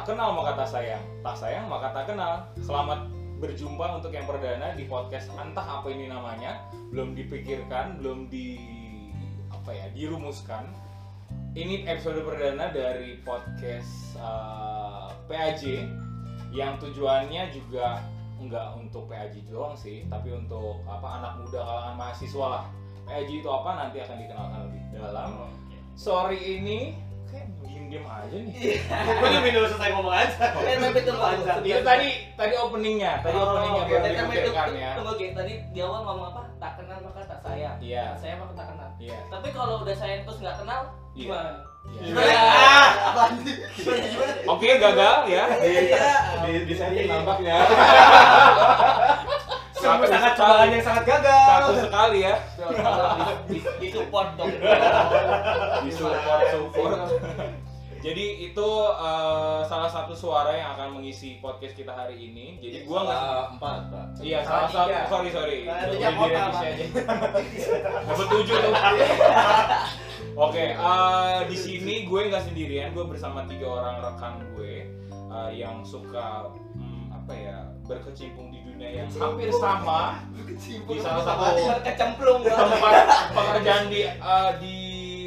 Tak kenal maka tak sayang, tak sayang maka tak kenal. Selamat berjumpa untuk yang perdana di podcast entah apa ini namanya, belum dipikirkan, belum di apa ya, dirumuskan. Ini episode perdana dari podcast uh, PAJ yang tujuannya juga nggak untuk PAJ doang sih, tapi untuk apa anak muda kalangan mahasiswa lah. PAJ itu apa nanti akan dikenalkan lebih dalam. Sorry ini diem-diem aja nih. Gue nungguin dulu selesai ngomong aja. Eh, tapi tunggu aja. Itu tadi tadi openingnya, tadi Oh, openingnya oke. Tadi tapi dipikirkan ya. tunggu Ki. tadi di awal ngomong apa? Tak kenal maka tak sayang. Iya. Tak sayang maka tak kenal. Iya. Tapi kalau udah sayang terus nggak kenal, Iya. gimana? Iya. Gimana? Iya. Oke, gagal ya. Iya. di, nampaknya Sungguh sangat cobaan yang sangat gagal. Satu sekali ya. Di support dong. Jadi itu eh, salah satu suara yang akan mengisi podcast kita hari ini. Jadi gua nggak empat pak Iya, Salah satu. Sorry, sorry. Salah tiga kota, direvisi Pak. aja. Dapat tujuh tuh. Oke, eh, di sini gue nggak sendirian. Gue bersama tiga orang rekan gue eh, yang suka hmm, apa ya berkecimpung di dunia yang hampir sama di salah satu tempat pekerjaan di eh, di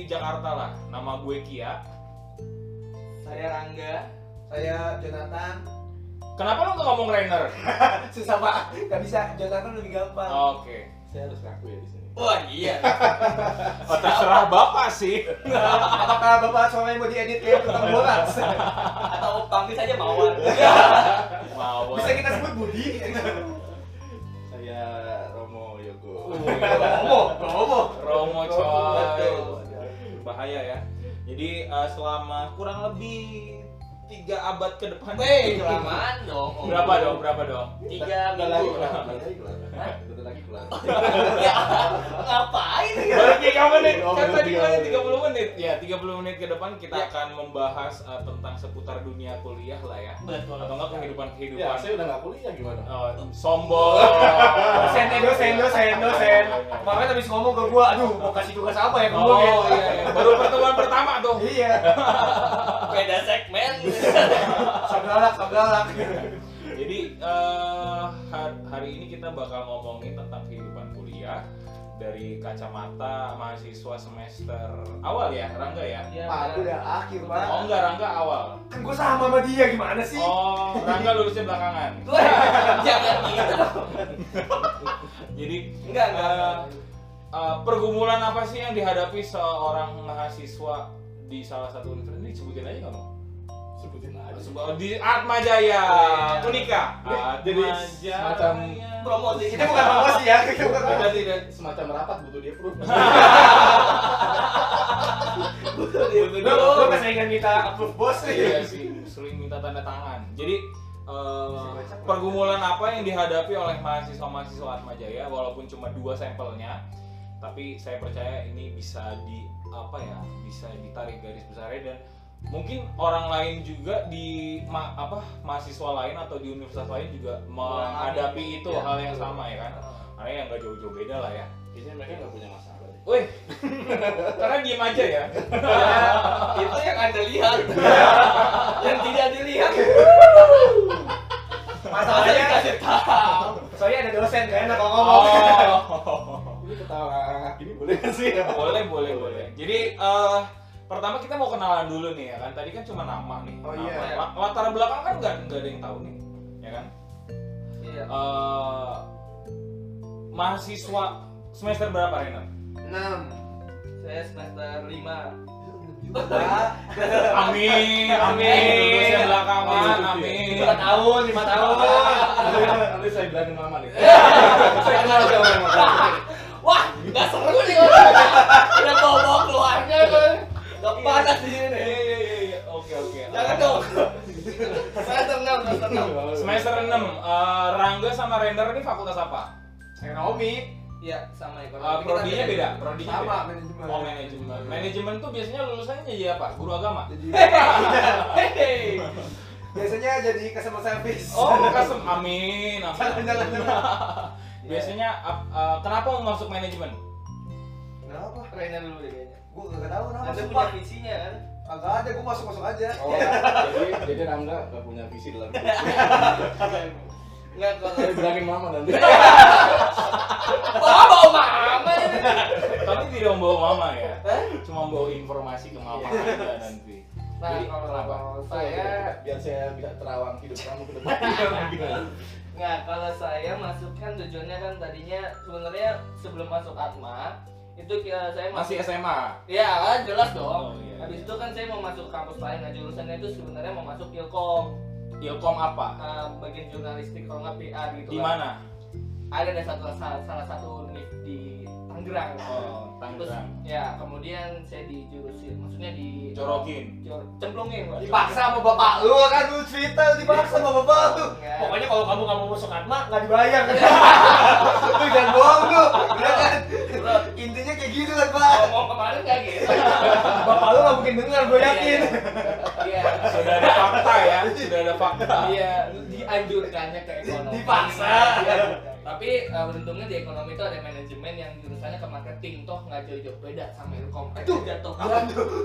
Jakarta lah. Nama gue Kia. Saya Rangga. Saya Jonathan. Kenapa lu nggak ngomong Rainer? Susah pak, nggak bisa. Jonathan lebih gampang. Oke. saya harus ngaku ya di sini Wah iya. Oh, terserah bapak sih. Apakah bapak suami mau diedit kayak tukang boras? Atau panggil saja Mawar. Mau. Bisa kita sebut Budi? saya Romo Yogo Romo, Romo. Romo coy. Bahaya ya. Jadi eh, selama kurang lebih tiga abad ke depan. Weh, kelamaan dong. Berapa dong? Berapa dong? Tiga minggu. lagi kelar bentar lagi kelar Ya, ngapain? Baru tiga menit. Oh, Kan tadi tiga kan menit. 30 menit. Ya, 30 menit ke depan kita Ya. akan membahas eh, tentang seputar dunia kuliah lah ya. Betul. Atau enggak kehidupan ya kehidupan. saya udah nggak kuliah gimana Oh, sombong. Dosen, eh, dosen, dosen, dosen. Kemarin habis ngomong ke gua, aduh mau kasih tugas apa ya ke gua ya? Oh iya, iya. baru pertemuan pertama tuh. Iya, Beda segmen. sagalak, sagalak. Jadi eh, har- hari ini kita bakal ngomongin tentang kehidupan kuliah dari kacamata mahasiswa semester awal ya, Rangga ya? Iya, Pak, itu udah akhir, Pak. Oh enggak, Rangga awal. Kan gua sama sama dia, gimana sih? Oh, Rangga lulusnya belakangan. Jangan gitu. Jadi Enggak, enggak. eh, eh, pergumulan apa sih yang dihadapi seorang mahasiswa di salah satu universitas? Ini sebutin aja nggak mau? sebutin aja Sebu- Di Atma Jaya. Unika. Jadi Atma semacam. Promosi. Itu bukan promosi ya, kita tidak semacam rapat butuh dia proof Lu, lu keseringan minta approve bos Iya sih, sering minta tanda tangan. Jadi eh, pergumulan apa yang dihadapi oleh mahasiswa-mahasiswa Atma Jaya walaupun cuma dua sampelnya, tapi saya percaya ini bisa di apa ya, bisa ditarik garis besarnya dan mungkin orang lain juga di ma- apa mahasiswa lain atau di universitas lain juga menghadapi itu Iya. hal yang sama ya kan. Karena yang nggak jauh-jauh beda lah ya. biasanya mereka nggak punya masalah deh. Wih, karena diem aja ya. itu yang anda lihat yang tidak dilihat Masalahnya dikasih tahu soalnya ada dosen gak enak kalau ngomong. Oh. ini ketawa gini boleh sih boleh boleh boleh jadi eh pertama kita mau kenalan dulu nih ya kan tadi kan cuma nama nih Oh, Nama. iya. La- latar belakang kan nggak nggak ada yang tahu nih ya kan iya Eh mahasiswa semester berapa Renan? 6. saya semester lima Amin amin lulusnya belakangan amin lima tahun, lima tahun. nanti saya bilangin mama nih Saya kenal sama mama. wah nggak seru nih udah bawa bawa keluarga gue nggak panas di sini Iya iya iya iya. oke oke jangan dong semester enam semester enam semester 6 eh, Rangga sama Render ini fakultas apa? Ekonomi iya sama Eh, ekonomi prodinya beda prodinya sama beda manajemen. Oh manajemen. Manajemen tuh biasanya lulusannya jadi apa? Guru agama. Jadi Hehehe. biasanya jadi customer service. Oh, kasem. Amin. amin. Jangan, jangan, biasanya ap- eh, kenapa mau masuk manajemen? Kenapa? Rena dulu deh kayaknya Gua gak tahu kenapa. anda sumpah. punya visinya kan Agak ada, gue masuk-masuk aja. Oh, jadi jadi Rangga nggak punya visi dalam hidup. Enggak kalau Saya bilangin mama nanti. bawa bawa mama ini. Tapi tidak membawa mama ya. Cuma bawa informasi ke mama Iya. aja nanti. Nah, Jadi, kalau kenapa? saya biar saya bisa terawang hidup kamu ke depan. Nggak, kalau saya masuk kan tujuannya kan tadinya sebenarnya sebelum masuk Atma itu kira saya Masih SMA. Ya kan jelas dong. Oh, iya, Habis iya. itu kan saya mau masuk kampus lain. Nah jurusannya itu sebenarnya mau masuk Ilkom, Ilkom apa? eh, bagian jurnalistik kalau nggak PR gitu. Di kan. mana? Ada ada satu salah, salah satu univ di Tangerang. Oh, Tangerang. ya kemudian saya di jurusin, maksudnya di Corokin. Jor- cemplungin. Pak. Dipaksa sama bapak lu kan lu cerita dipaksa sama bapak lu. Enggak. Pokoknya kalau kamu nggak mau masuk Atma nggak dibayar kan. Lu jangan bohong lu. Kan? Bro, Intinya kayak gitu kan, Pak. ngomong kemarin nggak gitu. Bapak lu nggak mungkin dengar, gue yakin. Iya. Sudah ada fakta ya, sudah ada fakta. Iya, dianjurkannya ke ekonomi. Dipaksa. Tapi uh, beruntungnya di ekonomi itu ada manajemen yang jurusannya ke marketing toh nggak jauh-jauh beda sama ilkom. Itu jatuh.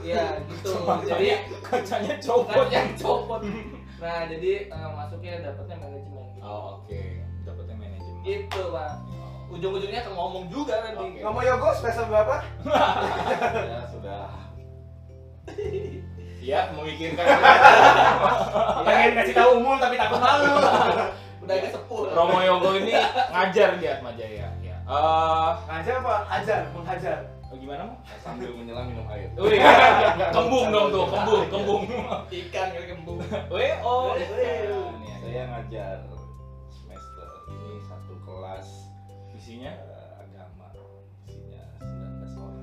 Iya, gitu. Jadi Kacanya kan copot. yang copot. Nah, jadi uh, masuknya dapatnya manajemen gitu. Oh, oke. Dapatnya manajemen. Gitu, Pak. Oh. Ujung-ujungnya ke ngomong juga nanti. Oke. Ngomong Yogo semester berapa? Ya sudah. Ya, memikirkan. Pengen kasih tahu umur tapi takut malu. Udah agak sepuh. Romo Yogo ini ngajar di Atma Jaya. Ya. Eh, Ngajar apa? Hajar, menghajar. oh, gimana mau? Sambil menyelam minum air. Wih, kembung dong tuh, kembung, kembung. Ikan kali kembung. Weh, oh, iya. Saya ngajar semester ini satu kelas Isinya eh, agama. Isinya 19 orang.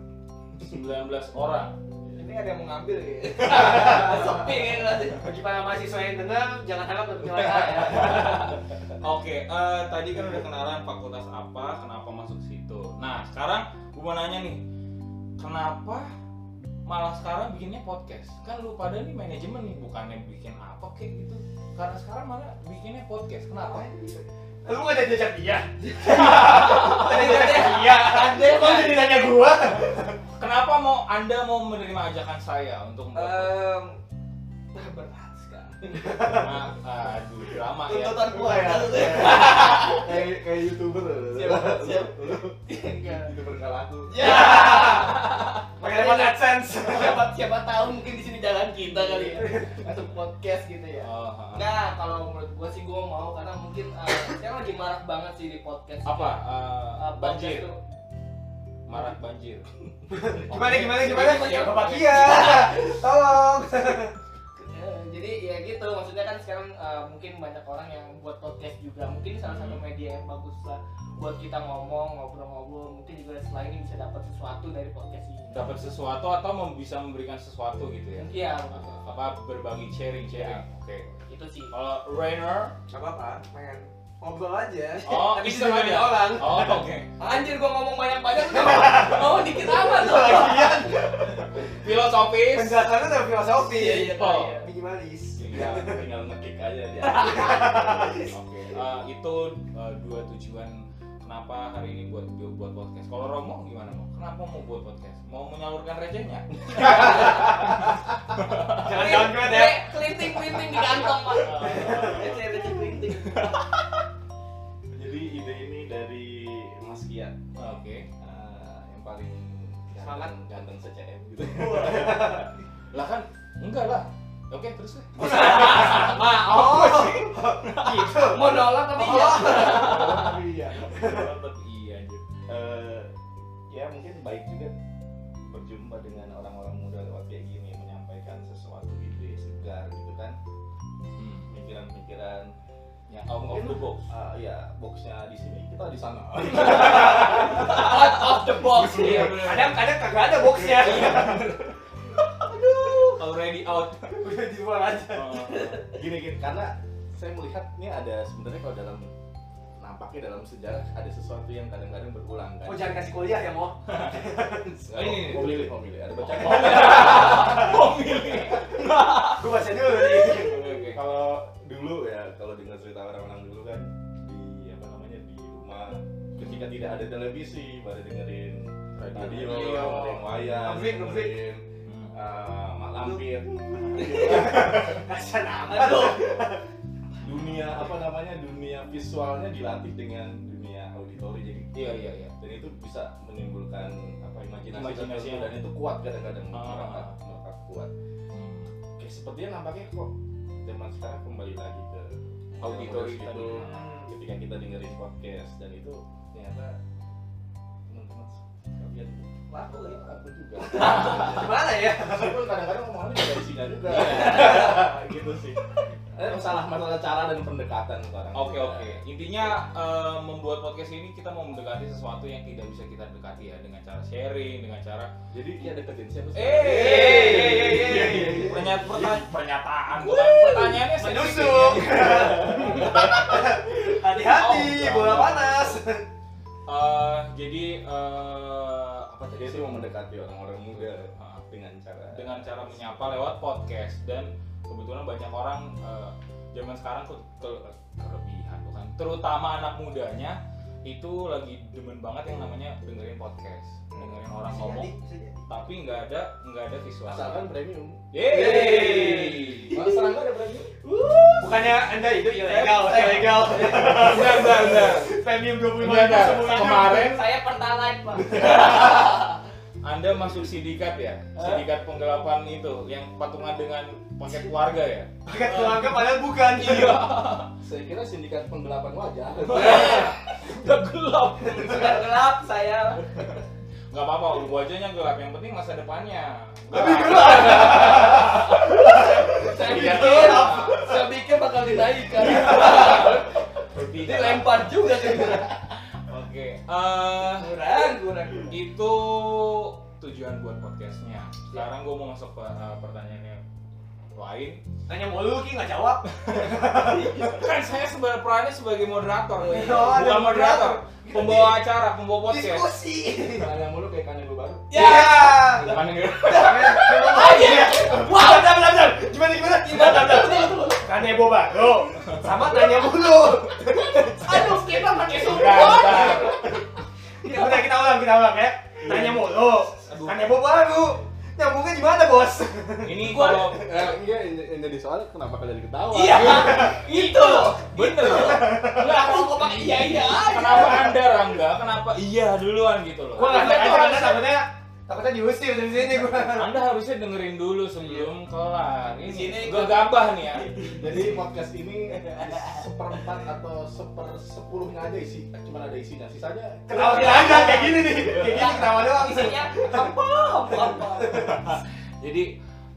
19 orang. Ini ada yang mau ngambil ya. Sepi kan nanti. Bagi para mahasiswa yang dengar, jangan harap dapat nilai A ya. Oke, eh, tadi kan udah kenalan fakultas apa, kenapa masuk situ. Nah, sekarang gue mau nanya nih, kenapa malah sekarang bikinnya podcast? Kan lu pada nih manajemen nih, bukannya bikin apa kayak gitu. Karena sekarang malah bikinnya podcast. Kenapa? Lu nggak ada jejak dia. Ada yang Iya. Ada Kok jadi nanya gua? Kenapa mau Anda mau menerima ajakan saya untuk wah, berat sekali. Nah, aduh, drama ya. Tuntutan keluarga tuh. Kayak kayak youtuber. Siap, siap. Youtuber nggak laku. Ya. Pakai lewat AdSense. Siapa siapa tahu mungkin di sini jalan kita kali ya. Untuk podcast gitu ya. Oh. Nah, kalau menurut gua sih gua mau karena mungkin eh, sekarang lagi marak banget sih di podcast. apa? Eh, podcast banjir, tuh. marak banjir. Gimana gimana gimana? Iya. Bapak Kia. Tolong. Jadi ya gitu maksudnya kan sekarang eh, mungkin banyak orang yang buat podcast juga mungkin salah satu media yang bagus lah buat kita ngomong ngobrol-ngobrol mungkin juga selain ini bisa dapat sesuatu dari podcast ini Dapat sesuatu atau mem- bisa memberikan sesuatu gitu ya? iya Apa berbagi sharing sharing? Oke. itu sih Kalau Rainer, Gak apa-apa, pengen ngobrol aja. oh Tapi bisa aja. orang. Oh oke. anjir gua ngomong banyak-banyak tuh ngomong dikit amat tuh Lagian Filosofis. penjelasannya dari filosofi. iya iya Oh. iya. Minimalis. Tinggal tinggal ngekick aja dia. Oke. Eh, itu eh, dua tujuan kenapa hari ini buat buat podcast. Kalau Romo gimana mau? Kenapa mau buat podcast? Mau menyalurkan recehnya? Jangan downgrade ya. kelinting kelinting di kantong pak receh receh kelinting Jadi ide ini dari Mas Kiat. Oke. eh, yang paling Semangat. ganteng se-CM gitu. Lah kan enggak lah. Oke, terus deh. ma oh gitu mau nolak tapi iya iya. Tetep iya anjir. Eh, ya mungkin baik juga berjumpa dengan orang-orang muda lewat kayak gini menyampaikan sesuatu ide segar gitu kan Hmm. pikiran-pikiran Ya, out of the box. Ah, ya boxnya di sini kita di sana out of the box Iya, bener. Kadang kadang kagak ada boxnya. Already out. Udah di luar aja. Oh. gini gini karena saya melihat ini ada sebenarnya kalau dalam nampaknya dalam sejarah ada sesuatu yang kadang-kadang berulang kan Oh jangan kasih kuliah ya mau. Ini. mau milih mau milih ada baca Oh, milih. Gue baca dulu nih. Kalau dulu ya kalau dengar cerita orang-orang dulu kan di apa namanya di rumah ketika tidak ada televisi pada dengerin radio, Radio. dengerin wayang ngebrik. dengerin Hmm. hampir Kasian amat. Aduh. dunia apa namanya dunia visualnya dilatih dengan dunia auditori jadi Iya iya iya. dan itu bisa menimbulkan apa imajinasi, Imajinasi yang- dan itu kuat kadang-kadang Ah. melekat kuat kayak sepertinya nampaknya kok zaman sekarang kembali lagi ke Auditori itu ketika kita dengerin podcast dan itu ternyata Laku ya. aku juga Gimana ya? meskipun kadang-kadang omongannya juga isinya juga. Gitu sih. Eh, masalah masalah cara dan pendekatan sekarang. Oke oke. Intinya eh, membuat podcast ini kita mau mendekati sesuatu yang tidak bisa kita dekati ya dengan cara sharing, dengan cara jadi kayak deketin siapa sih? Eh Pernyata- pertanya- pernyataan. Bukan pertanyaannya Menusuk. Hati-hati, Oh, bola panas. Eh, jadi eh, apa tadi jadi sih? itu mau mendekati orang-orang muda Ah, dengan cara dengan cara menyapa lewat podcast. Dan kebetulan banyak orang eh, zaman sekarang ke- ke- kelebihan bukan? Terutama anak mudanya itu lagi demen banget yang namanya dengerin podcast dengerin orang ngomong tapi nggak ada nggak ada visual asalkan premium Yeay! Mas Serangga ada premium Bukannya Anda itu ilegal, ilegal. Enggak, enggak, enggak. Premium 25 Enggak, enggak. seumur hidup. Kemarin Saya pertalite, Pak. Anda masuk sindikat ya? Sindikat penggelapan itu yang patungan dengan paket keluarga ya? Paket keluarga padahal bukan. Iya. saya kira sindikat penggelapan wajah Udah gelap. Sudah gelap saya. Nggak apa-apa, wajahnya gelap. Yang penting masa depannya. Lebih gelap. Saya Iya. pikir, saya pikir bakal dinaikkan. Dilempar juga ke Oke. eh, kurang, kurang. itu tujuan buat podcastnya. Sekarang gue mau masuk ke eh, pertanyaannya lain. Tanya mulu Ki nggak jawab. Kan saya sebagai perannya sebagai moderator nih. Oh, ada Bukan moderator, moderator. pembawa acara, pembawa podcast. Diskusi. Tanya mulu kayak kangen gue baru Ya. Bukan yang Aja. Wah, bentar, bentar, bentar. Gimana gimana? Gimana, bentar. Tanya boba, lo. Sama tanya mulu. Aduh, kita pakai support. udah kita ulang, kita ulang ya. Tanya mulu. Tanya boba baru. Nyambungnya gimana, Bos? Ini Gua- kalau eh, iya yang jadi soal kenapa kalian ketawa Iya, itu. bener loh. Enggak, aku kok pakai iya iya. Kenapa anda Rangga? Kenapa iya duluan gitu loh? Gua nggak Anda ngerti tuh karena harusnya- takutnya diusir dari sini gua. Anda harusnya dengerin dulu sebelum kelar. Ini sini gue gabah nih ya. jadi podcast ini seperempat atau seper sepuluhnya aja isi cuma ada isinya sisanya Ketawa aja kayak gini nih. Kayak gini ketawa doang. Isinya apa? Jadi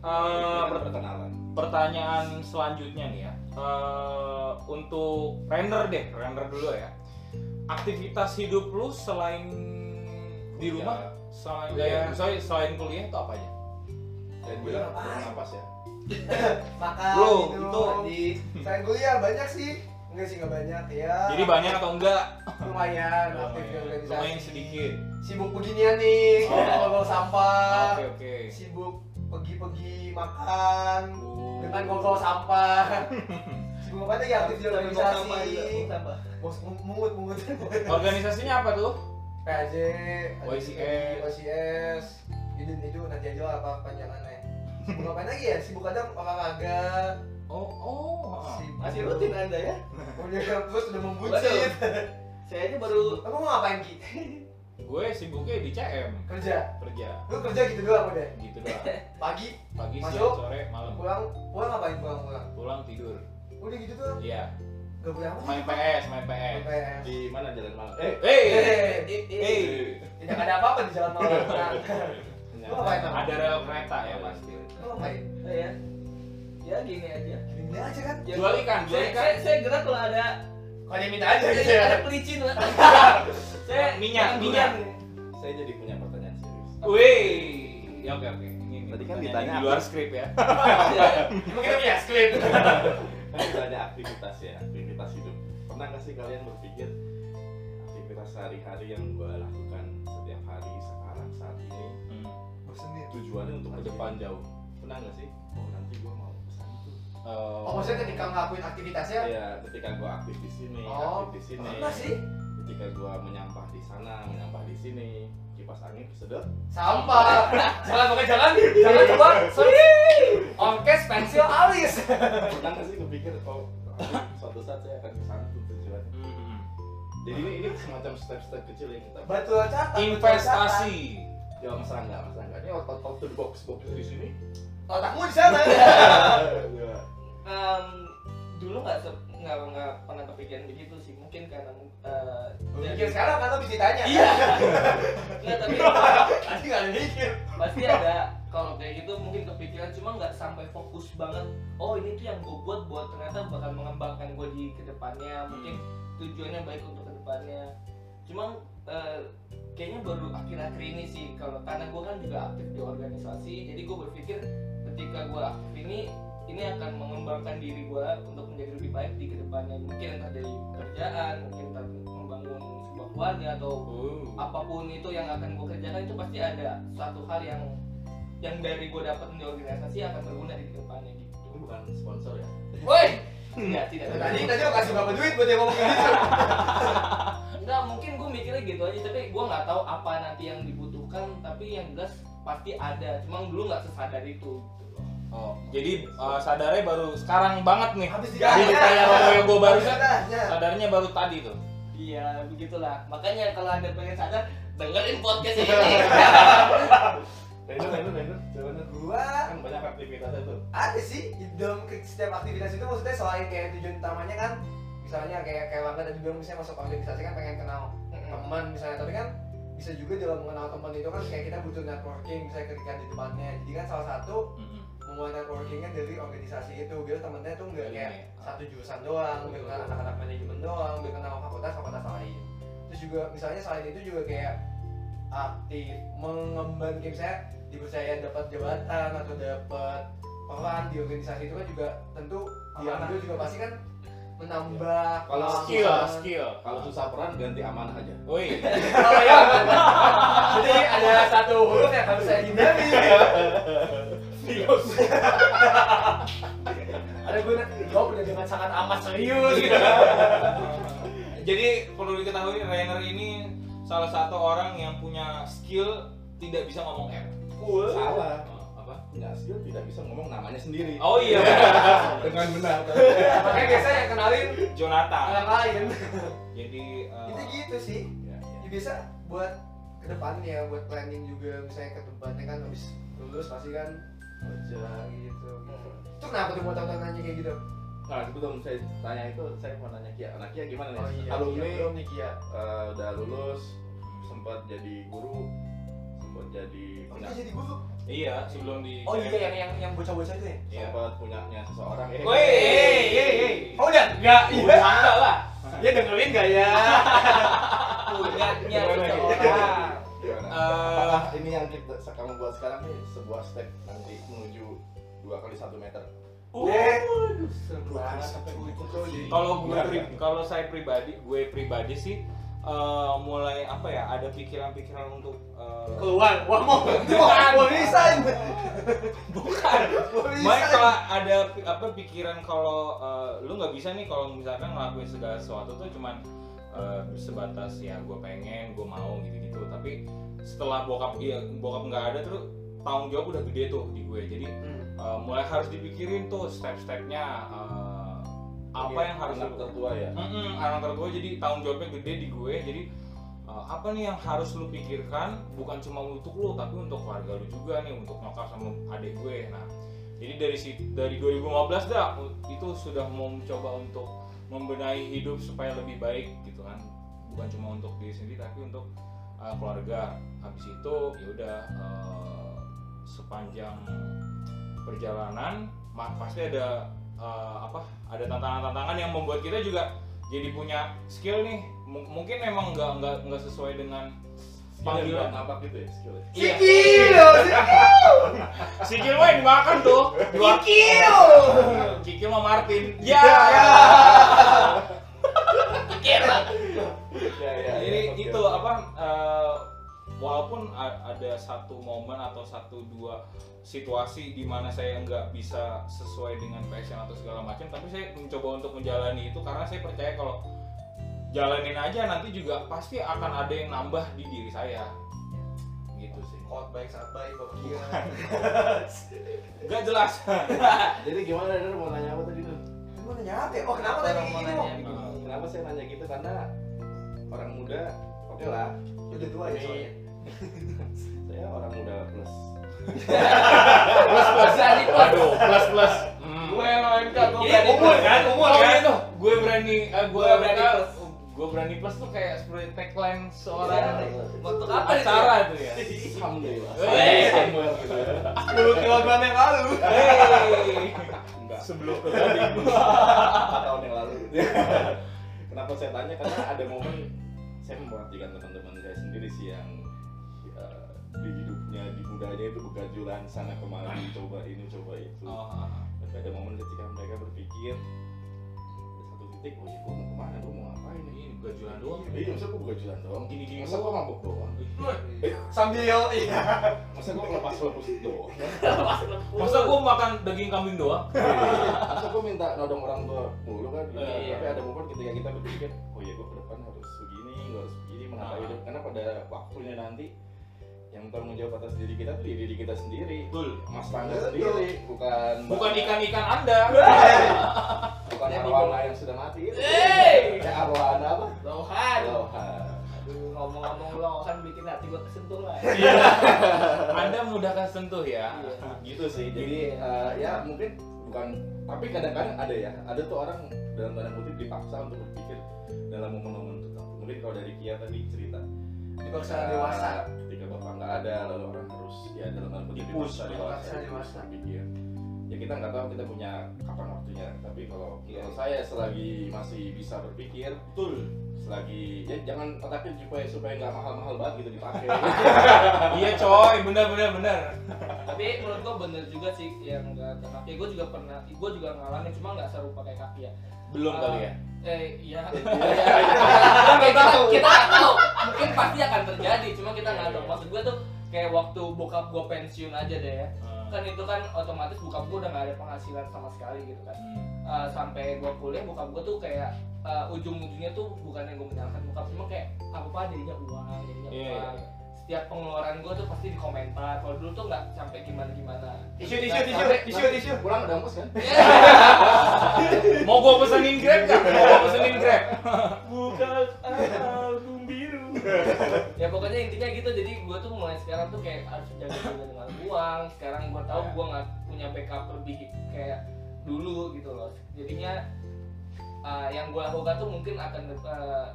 eh, per- perkenalan pertanyaan selanjutnya nih ya. Eh, untuk render deh, render dulu ya. Aktivitas hidup lu selain di rumah, selain Kuliah. ya, misalnya selain kuliah itu apa aja? dan bilang bernapas ya makan Bro, minum, itu- mandi selain kuliah banyak sih enggak sih enggak banyak ya Jadi banyak atau enggak? lumayan aktif di Lumayan, organisasi lumayan sedikit. sibuk beginian nih Oh. sampah Oke oke. sibuk pergi-pergi makan Oh. dengan ngolong sampah sibuk apa lagi aktif di Sampah organisasi mungut mungut Organisasinya apa tuh? PAJ YCS. YCS itu itu nanti aja lah apa panjangannya sibuk ngapain lagi ya sibuk kadang olahraga Oh oh. sibuk Masih rutin Anda ya? udah terus udah membuncit Saya aja baru kamu mau ngapain ki Gue sibuknya di CM kerja kerja lu kerja gitu doang udah gitu doang. pagi Pagi, Masuk. siang, sore, malam. pulang pulang ngapain pulang pulang Pulang tidur. udah gitu doang Iya. Gak boleh apa Main PS, main PS. PS di mana jalan malam eh Hey. Eh, Hey. tidak ada apa-apa di jalan malam Nah, Bang? Ada rel kereta ya pasti. Oh ya. Ya gini aja. gini aja kan Ya, Jual ikan, jual Saya, ikan. saya, saya gerak kalau ada Kalau dia minta aja ada, gitu ya. ada pelicin Pak. saya Minyak, minyak. saya jadi punya pertanyaan serius Wih. Ya oke oke. Ini Tadi kan ditanya di luar skrip ya. Emang kita punya skrip. kan ditanya aktivitas ya aktivitas hidup. Pernah nggak sih kalian berpikir aktivitas sehari-hari yang gue lakukan setiap hari sekarang saat ini Hmm. tujuannya untuk ke depan jauh? Pernah nggak sih? Oh nanti gue mau pesan itu oh. Maksudnya ketika ngelakuin aktivitasnya? Ya ketika gue aktif di sini Oh, aktif di sini. pernah sih ketika gua menyampah di sana menyampah di sini kipas angin kesedot Sampah. Jangan pakai jangan, jangan coba. Sorry. Orkes pensil alis. pernah nggak sih kepikir oh suatu saat saya akan ke sana tuh tujuannya Hmm. jadi ini ini semacam step-step kecil yang kita Batu loncatan. batu investasi ya mas Rangga mas Rangga ini out, out, the box box di sini. Otakmu di sana. Em, dulu nggak nggak nggak pernah kepikiran begitu sih. Mungkin karena uh, Mikir sekarang kan lo bisa ditanya. iya nggak tapi Tadi nggak ada mikir. pasti ada. Kalau kayak gitu mungkin kepikiran cuma nggak sampai fokus banget. Oh ini tuh yang gue buat buat ternyata bakal mengembangkan gue di ke depannya. Mungkin tujuannya baik untuk ke depannya. Cuma eh, kayaknya baru akhir-akhir ini sih. Kalau karena gue kan juga aktif di organisasi jadi gue berpikir ketika gue aktif ini ini akan mengembangkan diri gue untuk menjadi lebih baik di ke depannya mungkin entah dari pekerjaan mungkin entah membangun sebuah keluarga atau Oh. apa pun itu yang akan gue kerjakan itu pasti ada suatu hal yang yang dari gue dapat di organisasi akan berguna di ke depannya gitu. ini bukan sponsor ya Woi, tidak tidak. Tadi tadi lo kasih berapa duit buat dia ngomong gitu? Enggak, mungkin gue mikirnya gitu aja, tapi gue nggak tahu apa nanti yang dibutuhkan, tapi yang jelas pasti ada. Cuma dulu nggak sesadar itu. Gitu. Oh, jadi eh, sadarnya baru sekarang banget nih. Habis Jadi ditanya. kayak Romo yang gue barusan Ditanya. sadarnya baru tadi tuh. Iya, begitulah. Makanya kalau ada pengen sadar, dengerin podcast ini. Rainer Rainer coba Rainer. Gua kan banyak aktivitasnya tuh ada sih di dalam ke- setiap aktivitas itu maksudnya selain kayak tujuan utamanya kan misalnya kayak kayak Warga tadi bilang misalnya masuk organisasi kan pengen kenal teman misalnya tapi kan bisa juga dalam mengenal teman itu kan kayak kita butuh networking misalnya ketika di depannya jadi kan salah satu. Memulai networkingnya dari organisasi itu biar temennya tuh nggak Dari kayak ini, ya. satu jurusan doang biar kenal anak-anak manajemen doang biar kenal fakultas fakultas lain terus juga misalnya selain itu juga kayak aktif mengemban kayak misalnya dipercaya dapat jabatan atau dapat peran di organisasi itu kan juga tentu diambil juga pasti kan menambah Kalau Skill, pengalaman. skill. kalau susah peran ganti amanah aja Woi, Oh ya. Jadi ada satu huruf yang harus saya hindari. Serius. Ada gue jawab udah dengan sangat amat serius gitu. jadi perlu diketahui Rainer ini salah satu orang yang punya skill tidak bisa ngomong R. salah Oh, apa? nggak skill tidak bisa ngomong namanya sendiri Oh iya, dengan benar Makanya biasa yang kenalin Jonathan. orang lain. Jadi eh, Itu gitu sih. Ya, ya. Ya, biasa buat ke depannya, buat planning juga misalnya ke depannya kan habis lulus pasti kan kerja gitu. gitu. Itu kenapa tuh mau tahu nanya kayak gitu? nah sebelum saya tanya itu saya mau nanya Kia nah Kia gimana nih Oh iya, alumni iya, nih Kia. eh, udah lulus sempat jadi guru sempat jadi Oh, punya jadi guru. iya sebelum di Oh iya yang yang yang bocah-bocah itu ya? Iya. sempat punyanya seseorang eh Woi, hey, hey, hey. Oh udah enggak. Udah enggak lah. Dia dengerin gak ya? Punyanya seseorang. Gimana Eh, apakah ini yang kita kamu buat sekarang nih sebuah step nanti menuju dua kali satu meter? Jadi kalau gue pri- kalau saya pribadi gue pribadi sih eh, mulai apa ya ada pikiran-pikiran untuk eh, keluar. Wah mau bukan. Main resign. kalau ada apa pikiran kalau eh, lu nggak bisa nih kalau misalkan ngelakuin segala sesuatu tuh cuman eh, sebatas ya gue pengen gue mau gitu gitu tapi setelah bokap iya bokap nggak ada tuh tanggung jawab udah gede tuh di gue. Jadi Hmm. eh, mulai harus dipikirin tuh step-stepnya eh, apa Iya, yang harus anak tertua ya? Mm-mm, anak tertua jadi tanggung jawabnya gede di gue. Jadi uh, apa nih yang harus lu pikirkan? Bukan cuma untuk lu tapi untuk keluarga lu juga nih untuk nyokap sama adik gue. Nah jadi dari si dari 2015 dah itu sudah mau mencoba untuk membenahi hidup supaya lebih baik gitu kan. Bukan cuma untuk diri sendiri tapi untuk uh, keluarga. Habis itu ya udah uh, sepanjang perjalanan pasti ada uh, apa ada tantangan-tantangan yang membuat kita juga jadi punya skill nih. M- mungkin emang nggak nggak nggak sesuai dengan panggilan panggilan apa gitu ya skillnya iya Sikil, sikil mah yang dimakan tuh. Dua sikil. kikil sama Martin. Ya. Ya ya. Jadi oke. itu apa eh, walaupun ada satu momen atau satu dua situasi di mana saya nggak bisa sesuai dengan passion atau segala macam tapi saya mencoba untuk menjalani itu karena saya percaya kalau jalanin aja nanti juga pasti akan ada yang nambah di diri saya gitu sih Hot baik sangat baik bapak dia. nggak jelas Jadi gimana Dar mau nanya apa tadi tuh? Mau nanya apa ya? Oh kenapa tadi begini? Kenapa saya nanya gitu? Karena orang muda, oke lah. Udah tua ya soalnya. saya orang muda plus. plus plus aduh plus plus. Gue yang OMK, gue Ini berani umur kan, umur kan. iya tuh, gue berani, gue Gue berani berani plus. Gue berani plus tuh kayak seperti tagline Iya, seorang Untuk apa itu? acara itu ya. Alhamdulillah. Hey. Samuel gitu ya. 10 kilogram yang lalu. Enggak. Sebelum tahun yang lalu. Kenapa saya tanya? Karena ada momen saya memperhatikan teman-teman saya sendiri sih yang eh, di hidupnya di mudanya itu begajulan sana kemari coba ini coba itu. Oh, Tapi ada momen ketika mereka berpikir titik, oh ya gue mau ke mana, gue mau ngapain ini ini? gajulan doang. Iya, masa gue begajulan doang? Gini-gini Masa gue mabuk doang? Eh, Sambil iya. Masa gue lepas lepas doang? Masa gue makan daging kambing doang? Masa gue minta nodong orang tua mulu kan? Iya. Tapi ada momen ketika kita berpikir, oh ya gue ke depan harus begini, gue harus begini, menata Ah. hidup. Karena pada waktunya nanti yang tanggung jawab atas diri kita tuh ya diri kita sendiri. Betul. Mas tangga sendiri, bukan Bukan ikan-ikan Anda. bukan arwana yang sudah mati. itu. Hey! Ya arwana apa? Lohan. Lohan. Ngomong-ngomong lohan bikin hati gue kesentuh lah. Iya. Anda mudah kesentuh ya. Iya. gitu sih jadi eh, ya mungkin bukan tapi kadang-kadang ada ya ada tuh orang dalam tanda kutip dipaksa untuk berpikir dalam momen-momen tertentu mungkin kalau dari Kia tadi cerita Dipaksa dewasa. Nggak ada lalu orang harus ya dalam tanda kutip dipaksa dewasa dewasa. berpikir ya kita nggak tahu kita punya kapan waktunya tapi kalau Iya. menurut saya selagi masih bisa berpikir Betul. selagi ya jangan otaknya supaya supaya nggak mahal-mahal banget gitu dipakai Iya coy, bener bener bener. Tapi menurut gue bener juga sih yang kata kaki. Gue juga pernah, gue juga ngalamin cuma nggak serupa kayak kaki ya. Belum Ah. kali ya. Eh iya. Iya. Kita kita tahu. Mungkin pasti akan terjadi, cuma kita nggak tahu. Iya. Maksud gue tuh kayak waktu bokap gue pensiun aja deh ya. Kan itu kan otomatis bokap gue udah nggak ada penghasilan sama sekali gitu kan. Hmm. Uh, sampai gue kuliah bokap gue tuh kayak uh, ujung-ujungnya tuh bukan yang gue menyalahkan bokap cuma kayak apa apa jadinya uang jadinya Iya, uang iya. Setiap pengeluaran gue tuh pasti di komentar kalau dulu tuh nggak sampai gimana gimana Tisu, tisu, tisu, tisu, tisu. pulang ada ongkos kan? Mau gua pesenin Grab nggak? Mau gua pesenin Grab? bukan album biru. Ya pokoknya intinya gitu. Jadi gue tuh mulai sekarang tuh kayak harus jaga jaga dengan uang. Sekarang gue tahu gue nggak punya backup lebih kayak dulu gitu loh. Jadinya uh, yang gue lakukan tuh mungkin akan uh,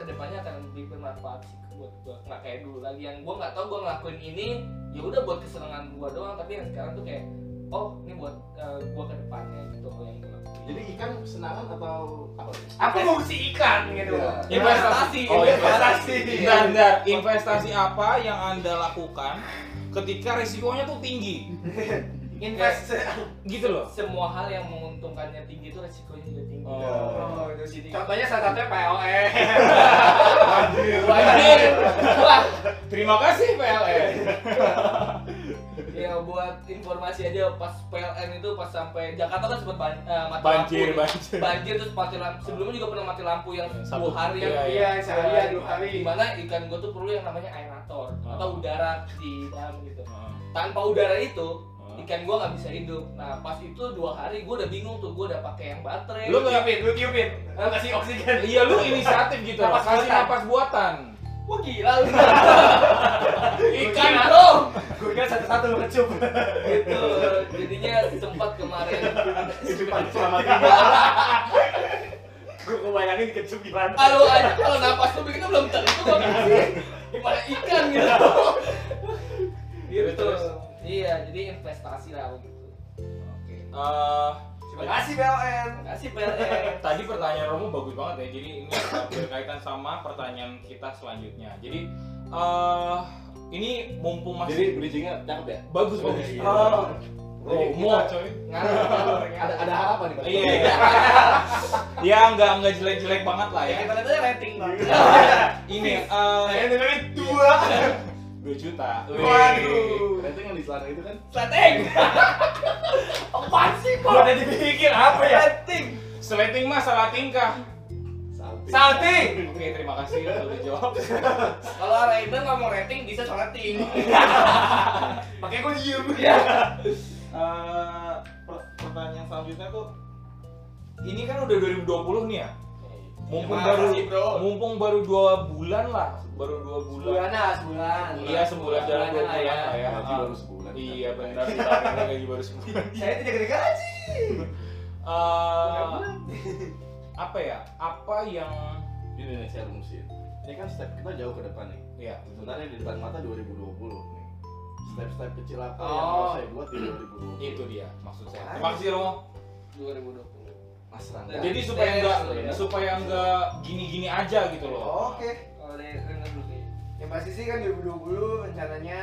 ke depannya akan lebih bermanfaat sih buat gue nggak kayak dulu lagi yang gue nggak tahu gue ngelakuin ini ya udah buat kesenangan gue doang tapi yang sekarang tuh kayak oh ini buat uh, gue ke depannya gitu loh yang gue lakuin jadi ikan senangan atau apa Aku mau si ikan gitu. Iya. Investasi. Oh, investasi. Bentar, bentar. Investasi apa yang Anda lakukan ketika risikonya tuh tinggi? Invest. Gitu loh. semua hal yang menguntungkannya tinggi itu resikonya juga tinggi Oh. Oh, itu sih. Contohnya salah satunya PLE. Anjir. Wah, Terima kasih PLN. ya buat informasi aja pas PLN itu pas sampai Jakarta kan sempat ban- eh, mati Banjir, lampu. banjir. Banjir terus mati lampu. Sebelumnya juga pernah mati lampu yang Satu- dua hari yang iya, Iya, sehari ya, dua hari. Di mana ikan gue tuh perlu yang namanya aerator Oh. atau udara di dalam gitu. Oh. Tanpa udara itu Ikan gue nggak bisa hidup. Nah pas itu dua hari gue udah bingung tuh gue udah pakai yang baterai. Lu Tiupin, lu tiupin. Lu kasih oksigen. Iya lu inisiatif gitu. Napas Kasih buatan. napas buatan. Wah gila lu. Ikan dong. Gue kira satu-satu lu kecup. gitu. Jadinya sempat kemarin kehidupan selama tiga Gue kebayangin kecup gimana. kalau aja kalau napas tuh bikinnya belum tentu kok gimana ikan gitu gitu Terus? Iya jadi investasi lah gitu Oke. Eh, Terima kasih PLN. kasih PLN tadi pertanyaan Romo bagus banget ya. Jadi ini uh, berkaitan sama pertanyaan kita selanjutnya. Jadi eh ini mumpung jadi masih bridgingnya cakep ya bagus bagus. Iya. Oh, Jadi Romo kita- coy. ada ada harapan nih Pak. Iya. iya. ya nggak nggak jelek-jelek banget lah ya ya. kita lihat aja rating bang Ini eh dengerin dua. 2 juta. Wih. Waduh. Rating yang di selatan itu kan rating apaan sih kok udah dipikir apa ya? rating Slating mah salah tingkah. salting Salting. Oke, terima kasih udah dijawab. Kalau Raiden nggak mau rating bisa salting. Makanya gue diem. Eh, per- pertanyaan selanjutnya tuh ini kan udah 2020 nih ya. Mumpung baru bro. mumpung baru dua bulan lah, baru dua bulan. Sebulan lah, sebulan. Iya sebulan jalan dua bulan lah ya. Gaji Ah, baru sebulan. Iya benar kita gaji baru sebulan. Saya tidak gede gaji. Eh, apa ya? Apa yang Ini nih saya rumusin. Ini kan step kita jauh ke depan nih. ya Sebenarnya di depan mata 2020 nih. Step-step kecil apa yang Oh. mau saya buat di 2020? itu dia maksud saya. Terima kasih Romo. 2020. Mas Rangga. Jadi supaya enggak ya. supaya enggak gini-gini aja gitu loh. Oke. Dulu nih. Yang pasti sih kan 2020 rencananya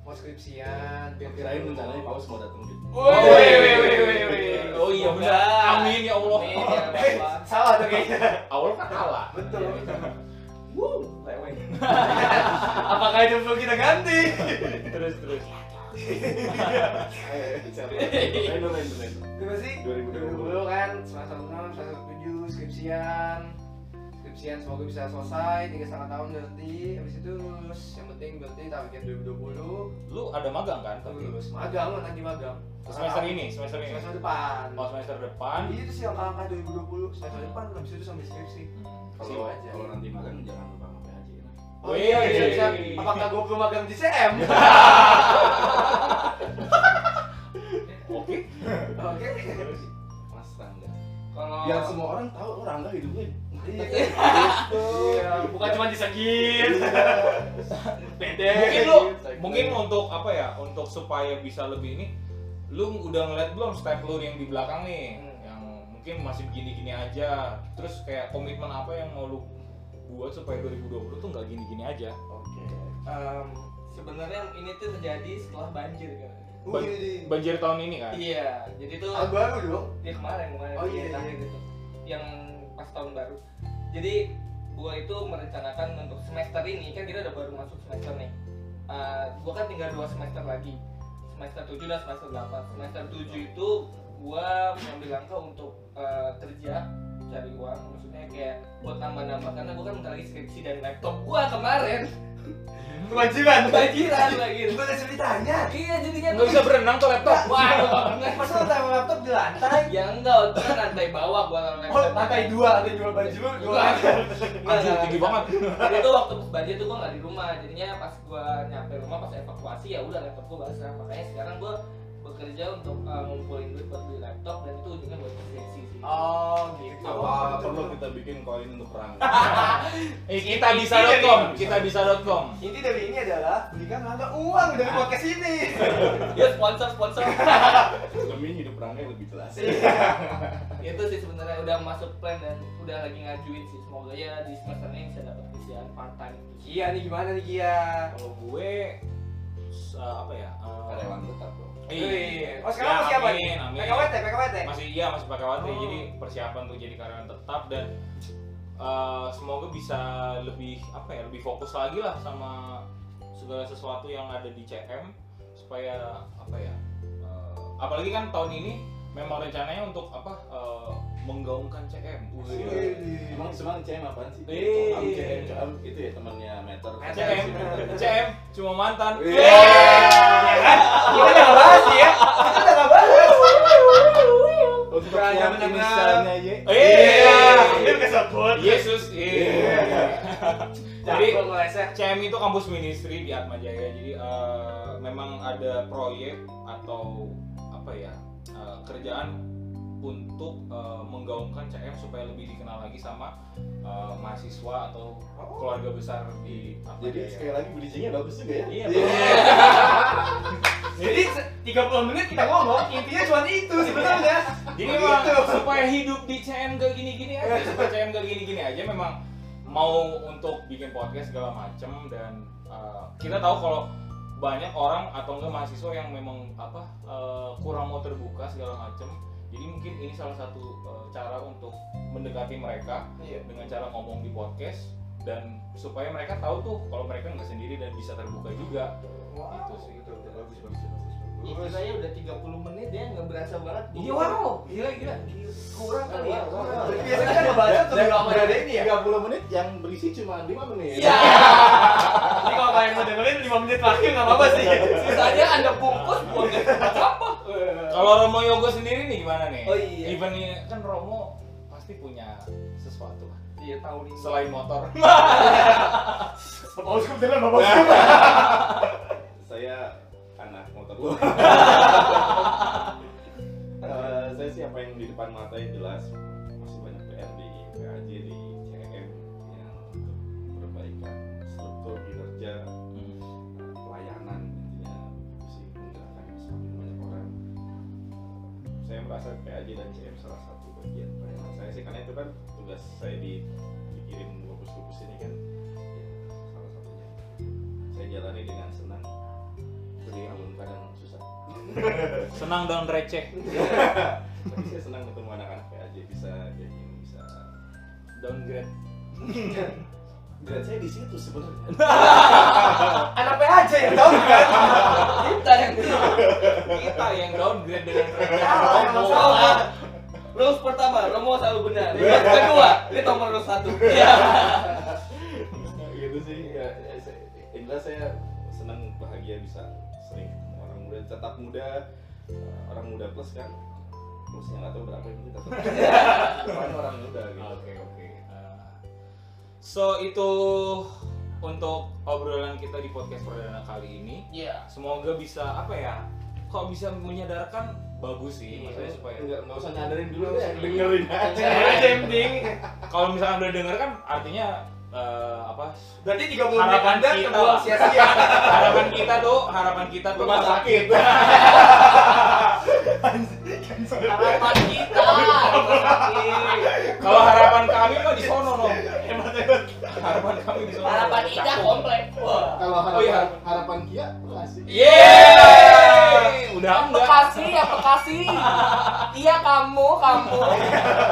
mau skripsian, biar Kirain rencananya Paus mau datang gitu. Woi, woi, woi, woi, woi. Oh iya benar. Amin ya Allah. Amin ya Eh, Bapak. salah tuh kayaknya. Allah kan Allah. Betul. Wuh, leweng. Apakah itu perlu kita ganti? Terus terus. Pasti 2020. 2020 kan semester 6, semester 7, skripsian skripsian semoga bisa selesai tiga setengah tahun berarti habis itu lulus yang penting berarti target 2020 Lu ada magang kan? tapi? lulus magang lagi magang Semester ini, semester ini. semester depan Oh semester depan. itu sih angka-angka 2020 semester depan habis itu sampai skripsi Kalau Siap aja. kalau nanti makan jangan lupa. Oh iya Wih. bisa bisa apakah gue perlu magang di CM Oke. oke Mas Rangga. Kalau Biar semua orang tahu oh Rangga hidupnya. iya bukan cuma disegin beda Mungkin lu mungkin untuk apa ya? Untuk supaya bisa lebih ini lu udah ngeliat belum step lu yang di belakang nih Hmm. yang mungkin masih begini-gini aja terus kayak komitmen apa yang mau lu buat supaya 2020 tuh nggak gini-gini aja Oke. em, sebenarnya ini tuh terjadi setelah banjir kan. Wih, banjir tahun ini kan Iya, jadi tuh ah, baru dong dia kemarin kemarin Oh, iya, iya. gitu. Yang pas tahun baru. Jadi gua itu merencanakan untuk semester ini kan kita udah baru masuk semester nih. Eh, gua kan tinggal dua semester lagi. Semester 7 dan semester 8. Semester 7 itu gua mengambil langkah untuk eh, kerja cari uang maksudnya kayak buat nambah-nambah karena gua kan bentar lagi skripsi dan laptop gua kemarin. Kewajiban. Kebanjiran lagi. Gue ada ceritanya iya jadinya nggak bisa berenang tuh laptop. Wah masa lo taruh laptop di lantai? Ya enggak itu kan lantai bawah gua taruh Oh, laptop. lantai dua, lantai dua baju lu, dua anjir tinggi banget. Jadi itu waktu pas banjir tuh gua nggak di rumah, jadinya pas gua nyampe rumah pas evakuasi ya udah laptop gua basah. Makanya sekarang gua bekerja untuk uh, ngumpulin duit buat beli laptop dan itu ujungnya buat skripsi sih. Oh, gitu. Apa perlu kita bikin koin untuk Rangga? eh, kita bisa.com kita bisa.com Inti dari ini adalah berikan Rangga uang dari podcast ini. Ya sponsor sponsor. Demi hidup yang lebih jelas. itu sih sebenarnya udah masuk plan dan udah lagi ngajuin sih. Semoga ya di semester ini bisa dapat kerjaan part time. Kia nih gimana nih Kia? kalau gue uh, apa ya uh, Karyawan tetap bro. Iya. Oh sekarang Ya, masih apa nih? PKWT, PKWT. masih iya masih pakai WT Oh. jadi persiapan untuk jadi karyawan tetap dan uh, semoga bisa lebih apa ya lebih fokus lagi lah sama segala sesuatu yang ada di CM supaya apa ya uh, apalagi kan tahun ini memang rencananya untuk apa uh, menggaungkan CM Wih. Wih. Emang semangat CM apaan sih? Eh. Am CM, CM itu ya temannya Meter. CM CM cuma mantan Wih. Kita udah nggak bahas ya. Kita udah nggak bahas. Untuk yang benar-benar. inisialnya Y. Iya. Dia kesebut. Yesus iya. Jadi. CM itu kampus ministry di Atma Jaya. Jadi eh, memang ada proyek atau apa ya eh, kerjaan untuk eh, menggaungkan CM supaya lebih dikenal lagi sama eh, mahasiswa atau keluarga besar di Atma Jadi Jaya. sekali lagi bridgingnya bagus juga ya. Iya, Jadi se- 30 menit kita ngomong, intinya cuma itu sebenarnya. Jadi memang supaya hidup di CM gak gini-gini aja, supaya CM gak gini-gini aja memang mau untuk bikin podcast segala macem dan uh, kita tahu kalau banyak orang atau enggak mahasiswa yang memang apa uh, kurang mau terbuka segala macem. Jadi mungkin ini salah satu uh, cara untuk mendekati mereka Iya. dengan cara ngomong di podcast dan supaya mereka tahu tuh kalau mereka nggak sendiri dan bisa terbuka juga. Itu sih. Betul, betul, bagus, bagus. Menurut saya udah 30 menit ya nggak berasa banget. Iya wow, gila gila. Kurang kali ya. Wow, wow, wow. Biasanya kan ngebahas tuh lama ada ini ya. 30 menit yang berisi cuma 5 menit. Iya. Ini kalau kalian mau dengerin 5 menit terakhir nggak apa-apa sih. Sisanya anda bungkus buang ke tempat sampah. Kalau Romo Yogo sendiri nih gimana nih? Oh, iya. Event ini kan Romo pasti punya sesuatu lah. Iya tahun ini. Selain motor. Bapak Uskup jalan Bapak Uskup. Saya anak motor lu. Eh, saya sih apa yang di depan mata yang jelas masih banyak PR di PAJ di merasa PAJ dan CM salah satu bagian pelayanan saya sih. Karena itu kan tugas saya di dikirim gugus-gugus ini kan. Ya, salah satunya. Saya jalani dengan senang. Namun kadang susah. Senang dan receh. tapi saya senang ketemu anak-anak PAJ bisa kayak gini bisa Downgrade. grade saya di situ sebenarnya. Anak PAJ yang tahu kan. Kita yang downgrade dengan Romo. Romo. Rules pertama, Romo selalu benar. Rules kedua, ini nomor rules satu. Iya. gitu sih ya, ya saya, jelas saya senang bahagia bisa sering ketemu orang muda tetap muda eh, orang muda plus kan plusnya nggak tahu berapa ini tetap depannya orang muda gitu Oke oke. Eh, So itu untuk obrolan kita di podcast perdana kali ini. Iya. Semoga bisa apa ya? Kok bisa menyadarkan bagus sih, maksudnya supaya nggak nggak usah nyadarin dulu deh dengerin aja penting. kalau misalkan udah denger kan artinya eh, apa? Berarti 30 menit Harapan Anda kita kebuang lah. sia-sia. Harapan kita tuh, harapan kita tuh rumah sakit Harapan kita. Kalau harapan kami mah di sono no. Harapan kami di sono. Harapan Ida komplek. Kalau harapan Oh, iya. harapan Kia masih Yeay! Udah enggak. Bekasi ya Bekasi. Iya kamu, kamu.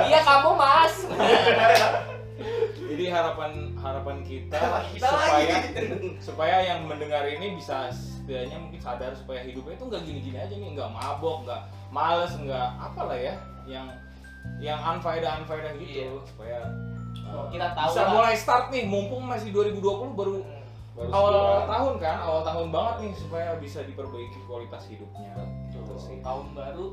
Iya kamu Mas. Jadi harapan harapan kita Kita supaya supaya yang mendengar ini bisa setidaknya mungkin sadar supaya hidupnya itu nggak gini-gini aja nih, nggak mabok, nggak males, nggak apalah ya, yang yang unfaedah unfaedah gitu, Iya. supaya uh, Oh, kita tahu bisa lah. mulai start nih, mumpung masih 2020 baru baru awal sebulan. tahun kan, awal tahun banget nih supaya bisa diperbaiki kualitas hidupnya gitu sih. Tahun baru,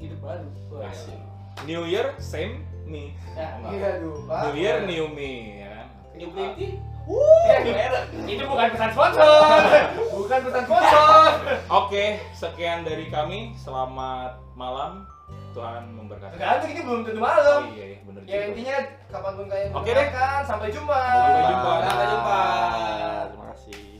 hidup baru. Asik. New Year same me. Ya. Iya, aduh. New Year new me ya kan. New Plenty. Merek. Itu bukan pesan sponsor. Bukan pesan sponsor. Oke, sekian dari kami. Selamat malam. Tuhan memberkati. Tergantung ini belum tentu Oh malam. iya, iya bener Ya juga. intinya kapan pun kalian Oke deh. mendengarkan, sampai jumpa. Sampai jumpa. Sampai jumpa. terima kasih